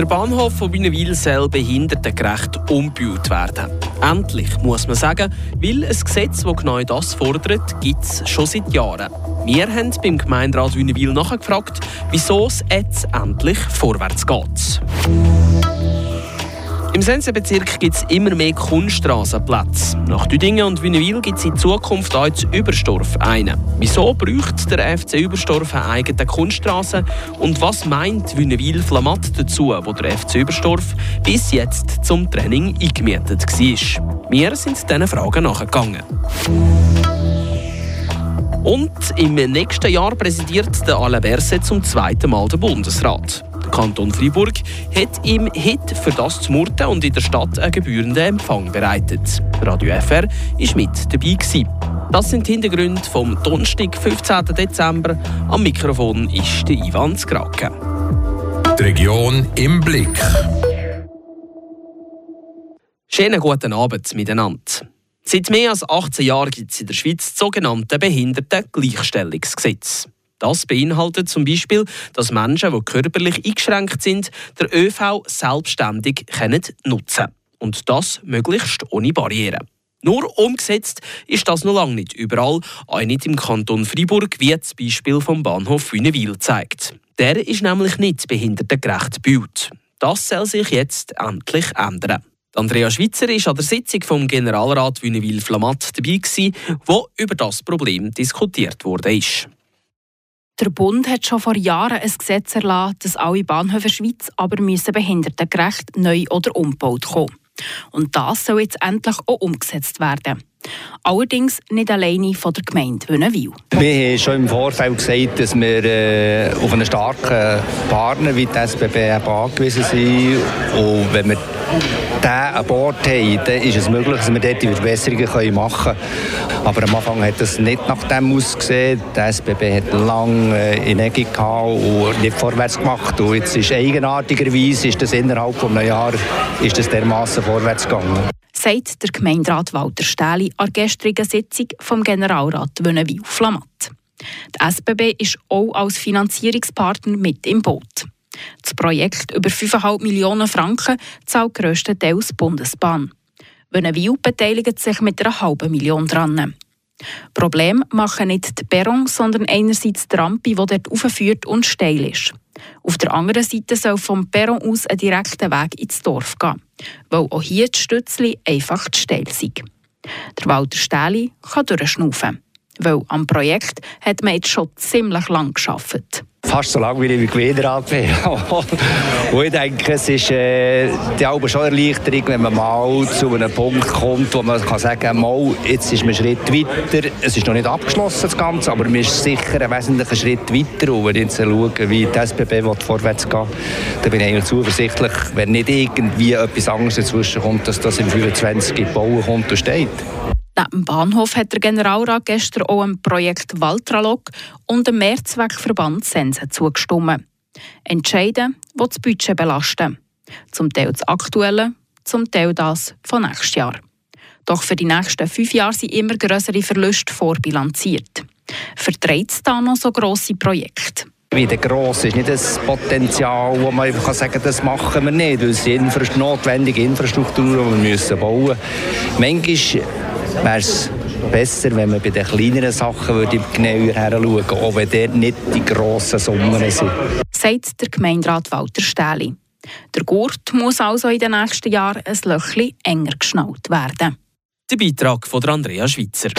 Der Bahnhof von Wienerwil soll behindertengerecht umgebaut werden. Endlich, muss man sagen, weil ein Gesetz, das genau das fordert, gibt es schon seit Jahren. Wir haben beim Gemeinderat Wienerwil nachgefragt, wieso es jetzt endlich vorwärts geht. Im Sensenbezirk gibt es immer mehr Kunststraßenplätze. Nach Düdingen und Wünnewil gibt es in Zukunft auch in Überstorf einen. Wieso braucht der FC Überstorf eine eigene Kunststraße? Und was meint Wünnewil Flamatt dazu, wo der FC Überstorf bis jetzt zum Training eingemietet war? Wir sind diesen Fragen nachgegangen. Und im nächsten Jahr präsidiert der Alain Berset zum zweiten Mal den Bundesrat. Kanton Freiburg hat ihm heute für das zu Murten und in der Stadt einen gebührenden Empfang bereitet. Radio FR war mit dabei. Gewesen. Das sind die Hintergründe vom Donnerstag, 15. Dezember. Am Mikrofon ist der Ivan Skrake. Die Region im Blick. Schönen guten Abend miteinander. Seit mehr als 18 Jahren gibt es in der Schweiz das sogenannte Behindertengleichstellungsgesetz. Das beinhaltet zum Beispiel, dass Menschen, die körperlich eingeschränkt sind, der ÖV selbstständig können nutzen können. Und das möglichst ohne Barrieren. Nur umgesetzt ist das noch lange nicht überall, auch nicht im Kanton Freiburg, wie das Beispiel vom Bahnhof Wünnewil zeigt. Der ist nämlich nicht behindertengerecht gebaut. Das soll sich jetzt endlich ändern. Andrea Schwitzer war an der Sitzung vom Generalrat Wünnewil Flamatt dabei, wo über das Problem diskutiert wurde. Der Bund hat schon vor Jahren ein Gesetz erlassen, dass alle Bahnhöfe Schweiz aber müssen behindertengerecht neu oder umgebaut kommen. Und das soll jetzt endlich auch umgesetzt werden. Allerdings nicht alleine von der Gemeinde Wünnewil. Wir haben schon im Vorfeld gesagt, dass wir äh, auf einen starken Partner wie die SBB angewiesen sind. Und wenn wir den an Bord haben, dann ist es möglich, dass wir dort die Verbesserungen machen können. Aber am Anfang hat es nicht nach dem ausgesehen. Die SBB hat lange äh, Energie gehabt und nicht vorwärts gemacht. Und jetzt ist eigenartigerweise ist das innerhalb von einem Jahr ist das dermaßen vorwärts gegangen sagt der Gemeinderat Walter Stähli an der gestrigen Sitzung vom Generalrat Wönnewil-Flamatt. Die SBB ist auch als Finanzierungspartner mit im Boot. Das Projekt über 5,5 Millionen Franken zahlt grösstenteils die Bundesbahn. Wönnewil beteiligt sich mit einer halben Million dran. Problem machen nicht die Perron, sondern einerseits die Rampe, die dort aufführt und steil ist. Auf der anderen Seite soll vom Perron aus ein direkter Weg ins Dorf gehen, weil auch hier die Stützli einfach zu steil sind. Der Walter Stähli kann durchschnaufen, weil am Projekt hat man jetzt schon ziemlich lang gearbeitet fast so lange wie bin. und ich denke, es ist äh, die Alben schon Erleichterung, wenn man mal zu einem Punkt kommt, wo man kann sagen kann, jetzt ist man einen Schritt weiter. Es ist noch nicht abgeschlossen, das Ganze, aber man ist sicher einen wesentlichen Schritt weiter. Und wenn ich jetzt schaue, wie die SBB vorwärts geht, dann bin ich eigentlich zuversichtlich, wenn nicht irgendwie etwas anderes dazwischen kommt, dass das im 25 gebaut kommt und steht. Neben dem Bahnhof hat der Generalrat gestern auch dem Projekt Waltralog und dem Mehrzweckverband Sense zugestimmt. Entscheiden, die das Budget belasten. Zum Teil das aktuelle, zum Teil das von nächstes Jahr. Doch für die nächsten fünf Jahre sind immer größere Verluste vorbilanziert. Vertreibt es da noch so grosse Projekte? Wie der gross ist nicht das Potenzial, wo man einfach sagen kann, das machen wir nicht, weil es ist notwendige Infrastruktur, die wir bauen müssen. Manchmal wäre es besser, wenn man bei den kleineren Sachen würde genauer hinschauen würde, auch wenn dort nicht die grossen Summen sind. Sagt der Gemeinderat Walter Stähli. Der Gurt muss also in den nächsten Jahren ein Löchchen enger geschnallt werden. Der Beitrag von Andrea Schweitzer.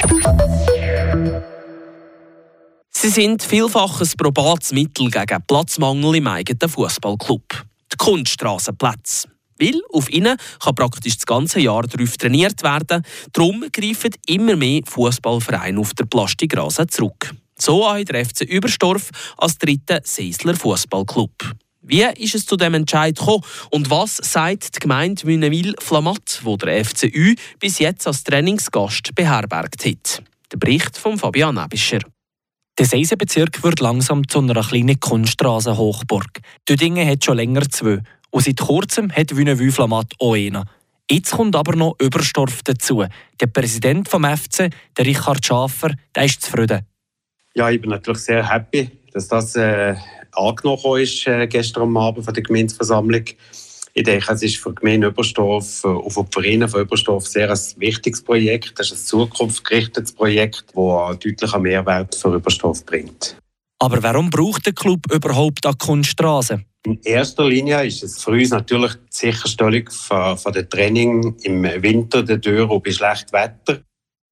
Sie sind vielfaches probates Mittel gegen Platzmangel im eigenen Fußballclub. Die Kunststraßenplätze. Weil auf ihnen kann praktisch das ganze Jahr darauf trainiert werden. Darum greifen immer mehr Fußballvereine auf den Plastikrasen zurück. So auch der FC Überstorf als dritter Seisler Fußballclub. Wie ist es zu dem Entscheid gekommen und was sagt die Gemeinde Münewil-Flamatt, wo der FCU bis jetzt als Trainingsgast beherbergt hat? Der Bericht von Fabian Ebischer. Der Seisenbezirk wird langsam zu einer kleinen Kunststraßenhochburg. Dödingen hat schon länger zwei und seit kurzem hat Wünnewü Flamat auch einen. Jetzt kommt aber noch Überstorf dazu. Der Präsident vom FC, der Richard Schafer, der ist zufrieden. Ja, ich bin natürlich sehr happy, dass das äh, angenommen ist äh, gestern Abend von der Gemeindeversammlung. Ich denke, es ist für die Gemeinde Überstorf und für die Vereine von Überstorf sehr ein wichtiges Projekt. Das ist ein zukunftsgerichtetes Projekt, das einen deutlichen Mehrwert für Überstorf bringt. Aber warum braucht der Club überhaupt eine Kunststraße? In erster Linie ist es für uns natürlich die Sicherstellung von, von der Training im Winter der Tür und bei schlechtem Wetter.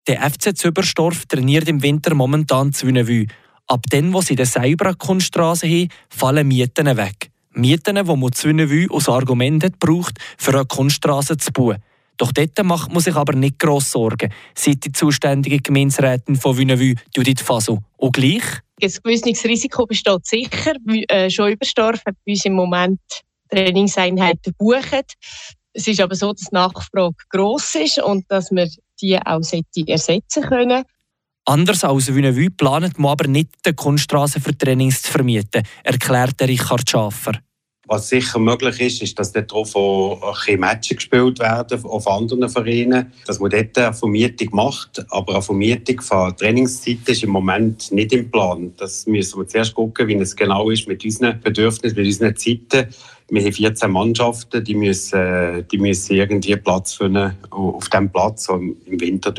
Der FC Züberstorf trainiert im Winter momentan zu Wünnewü. Ab dann, wo sie den selber Kunststraße haben, fallen Mieten weg. Mieten, die man zu Wünnewü als Argument hat braucht, für eine Kunststraße zu bauen. Doch dort macht man sich aber nicht gross Sorgen, sagt die zuständige Gemeinsrätin von Wünnewü, Judith Faso. Und gleich? Ein gewisses Risiko besteht sicher. Äh, schon Überstorf hat bei uns im Moment Trainingseinheiten gebucht. Es ist aber so, dass die Nachfrage gross ist und dass wir die auch ersetzen können. Anders als Wünnewü plant man aber nicht, die Kunststraße für Trainings zu vermieten, erklärt Richard Schaffer. Was sicher möglich ist, ist, dass dort auch ein Matches gespielt werden auf anderen Vereinen, dass man dort eine Vermietung macht. Aber eine Vermietung von Trainingszeiten ist im Moment nicht im Plan. Das müssen wir zuerst gucken, wie es genau ist mit unseren Bedürfnissen, mit unseren Zeiten. Wir haben 14 Mannschaften, die müssen, die müssen irgendwie Platz finden auf dem Platz im Winter,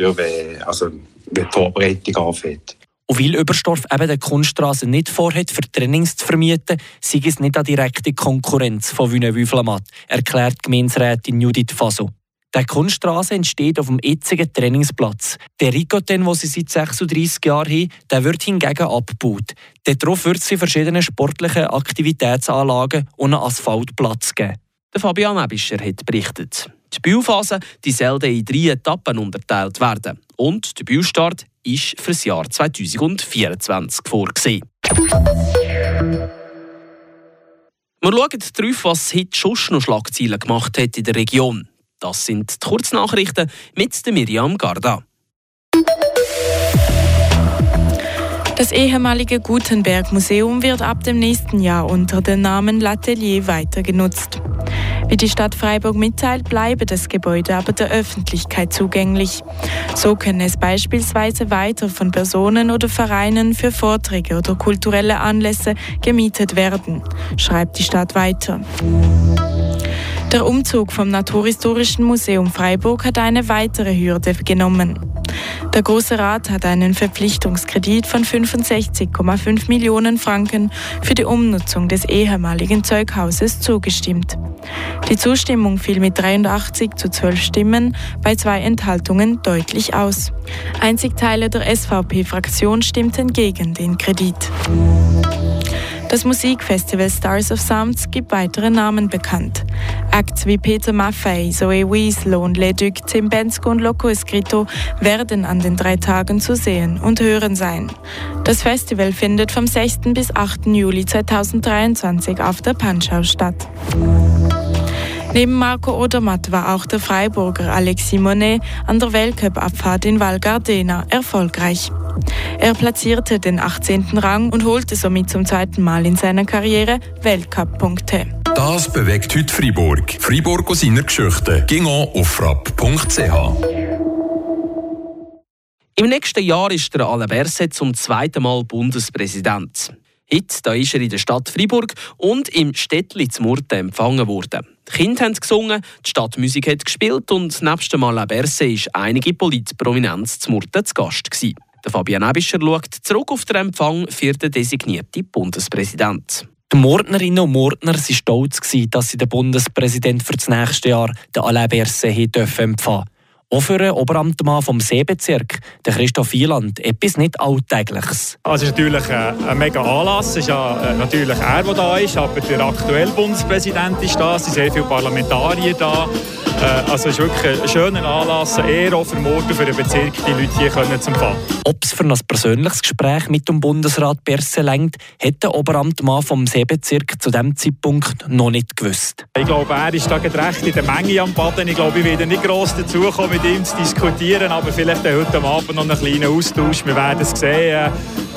also wenn die Vorbereitung anfängt. Und weil Überstorf eben die Kunststraße nicht vorhat, für Trainings zu vermieten, sei es nicht eine direkte Konkurrenz von Wünnewü Flamat, erklärt Gemeinsrätin Judith Faso. Die Kunststraße entsteht auf dem jetzigen Trainingsplatz. Der Rigoten, den sie seit 36 Jahren haben, der wird hingegen abgebaut. Darauf wird es in verschiedenen sportlichen Aktivitätsanlagen und einen Asphaltplatz geben. Der Fabian Ebischer hat berichtet. Die Bauphase die soll in drei Etappen unterteilt werden. Und der Baustart ist für das Jahr 2024 vorgesehen. Wir schauen darauf, was heute schon noch Schlagzeilen gemacht hat in der Region. Das sind die Kurznachrichten mit Miriam Garda. Das ehemalige Gutenberg Museum wird ab dem nächsten Jahr unter dem Namen L'Atelier weiter genutzt. Wie die Stadt Freiburg mitteilt, bleibe das Gebäude aber der Öffentlichkeit zugänglich. So könne es beispielsweise weiter von Personen oder Vereinen für Vorträge oder kulturelle Anlässe gemietet werden, schreibt die Stadt weiter. Der Umzug vom Naturhistorischen Museum Freiburg hat eine weitere Hürde genommen. Der Große Rat hat einen Verpflichtungskredit von 65,5 Millionen Franken für die Umnutzung des ehemaligen Zeughauses zugestimmt. Die Zustimmung fiel mit 83 zu 12 Stimmen bei zwei Enthaltungen deutlich aus. Einzig Teile der SVP-Fraktion stimmten gegen den Kredit. Das Musikfestival Stars of Sounds gibt weitere Namen bekannt. Acts wie Peter Maffei, Zoe Weasel und Leduc, Tim Bensko und Loco Escrito werden an den drei Tagen zu sehen und hören sein. Das Festival findet vom 6. bis 8. Juli 2023 auf der Panschau statt. Neben Marco Odermatt war auch der Freiburger Alex Simonet an der Weltcup-Abfahrt in Val Gardena erfolgreich. Er platzierte den 18. Rang und holte somit zum zweiten Mal in seiner Karriere Weltcup-Punkte. Das bewegt heute Freiburg. Freiburg aus seiner Geschichte. Ging auf frapp.ch. Im nächsten Jahr ist der Alain Berset zum zweiten Mal Bundespräsident. Heute da ist er in der Stadt Freiburg und im Städtli zu Murten empfangen worden. Die Kinder haben gesungen, die Stadtmusik hat gespielt und nebst dem Alain Berset war einige Politprominenz zu Murten zu Gast. Gewesen. Der Fabian Ebischer schaut zurück auf den Empfang für den designierten Bundespräsident. Die Mordnerinnen und Mordner waren stolz, dass sie den Bundespräsident für das nächste Jahr, den Alain Berset, empfangen durften. Auch für den Oberamtmann vom Seebezirk, den Christoph Wieland, etwas nicht Alltägliches. Also es ist natürlich ein, ein mega Anlass. Es ist ja äh, natürlich er, der da ist, aber der aktuelle Bundespräsident ist da, es sind sehr viele Parlamentarier da. Äh, also es ist wirklich ein schöner Anlass, eher auch für morgen, für den Bezirk, die Leute hier können zu empfangen. Ob es für ein persönliches Gespräch mit dem Bundesrat Berse lenkt, hat der Oberamtmann vom Seebezirk zu diesem Zeitpunkt noch nicht gewusst. Ich glaube, er ist da recht in der Menge am Baden. Ich glaube, ich werde nicht gross dazukommen, mit ihm zu diskutieren, aber vielleicht heute Abend noch einen kleinen Austausch. Wir werden es sehen.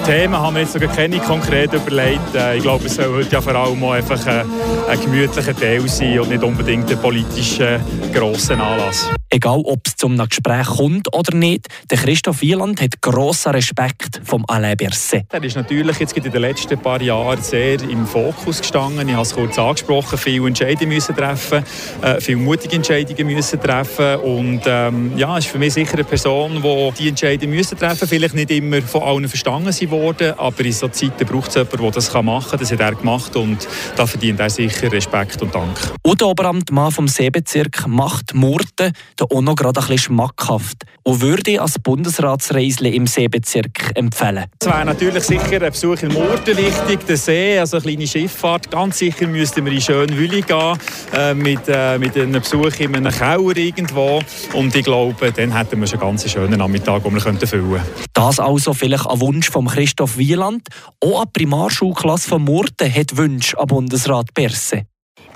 Themen haben wir jetzt sogar keine konkret überlegt. Äh, ich glaube, es soll heute ja vor allem auch einfach ein, ein gemütlicher Teil sein und nicht unbedingt ein politischer grosser Anlass. Egal, ob es zum Gespräch kommt oder nicht, der Christoph Wieland hat grossen Respekt vom Alain Berset. Er ist natürlich jetzt in den letzten paar Jahren sehr im Fokus gestanden. Ich habe es kurz angesprochen, viele Entscheidungen müssen treffen, äh, viele mutige Entscheidungen müssen treffen und ähm, ja, ist für mich sicher eine Person, die die Entscheidungen müssen treffen, vielleicht nicht immer von allen verstanden worden, aber in solchen Zeiten braucht es jemanden, der das machen kann. Das hat er gemacht und da verdient er sicher Respekt und Dank. Der Oberamtmann vom Seebezirk macht Murten auch noch gerade ein bisschen schmackhaft und würde als Bundesratsreisle im Seebezirk empfehlen. Es wäre natürlich sicher ein Besuch in Murten wichtig, der See, also eine kleine Schifffahrt. Ganz sicher müssten wir in Schönwülli gehen, äh, mit, äh, mit einem Besuch in einem Keller irgendwo. Und ich glaube, dann hätten wir schon einen ganz schönen Nachmittag, den wir füllen könnten. Das also vielleicht ein Wunsch von Christoph Wieland. Auch eine Primarschulklasse von Murten hat Wünsche an Bundesrat Berse.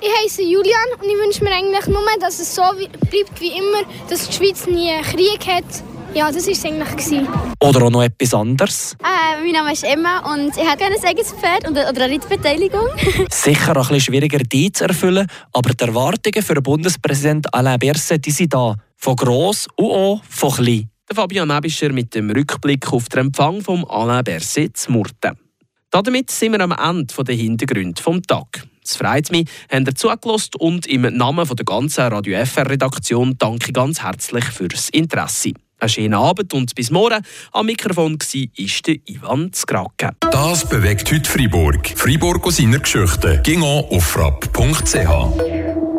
Ich heiße Julian und ich wünsche mir eigentlich nur, dass es so bleibt wie immer, dass die Schweiz nie Krieg hat. Ja, das war es eigentlich. Oder auch noch etwas anderes? Äh, mein Name ist Emma und ich habe gerne ein eigenes Pferd oder eine Reitbeteiligung. Sicher ein bisschen schwieriger, die zu erfüllen, aber die Erwartungen für den Bundespräsident Alain Berset die sind da. Von gross und auch von klein. Der Fabian Mebischer mit dem Rückblick auf den Empfang von Alain Berset zu Murten. Damit sind wir am Ende der Hintergründe des Tages. Es freut mich, habt ihr zugelassen und im Namen der ganzen Radio FR-Redaktion danke ganz herzlich fürs Interesse. Einen schönen Abend und bis morgen. Am Mikrofon war der Ivan Skrake. Das bewegt heute Freiburg. Freiburg aus seiner Geschichte. Ging auf frapp.ch.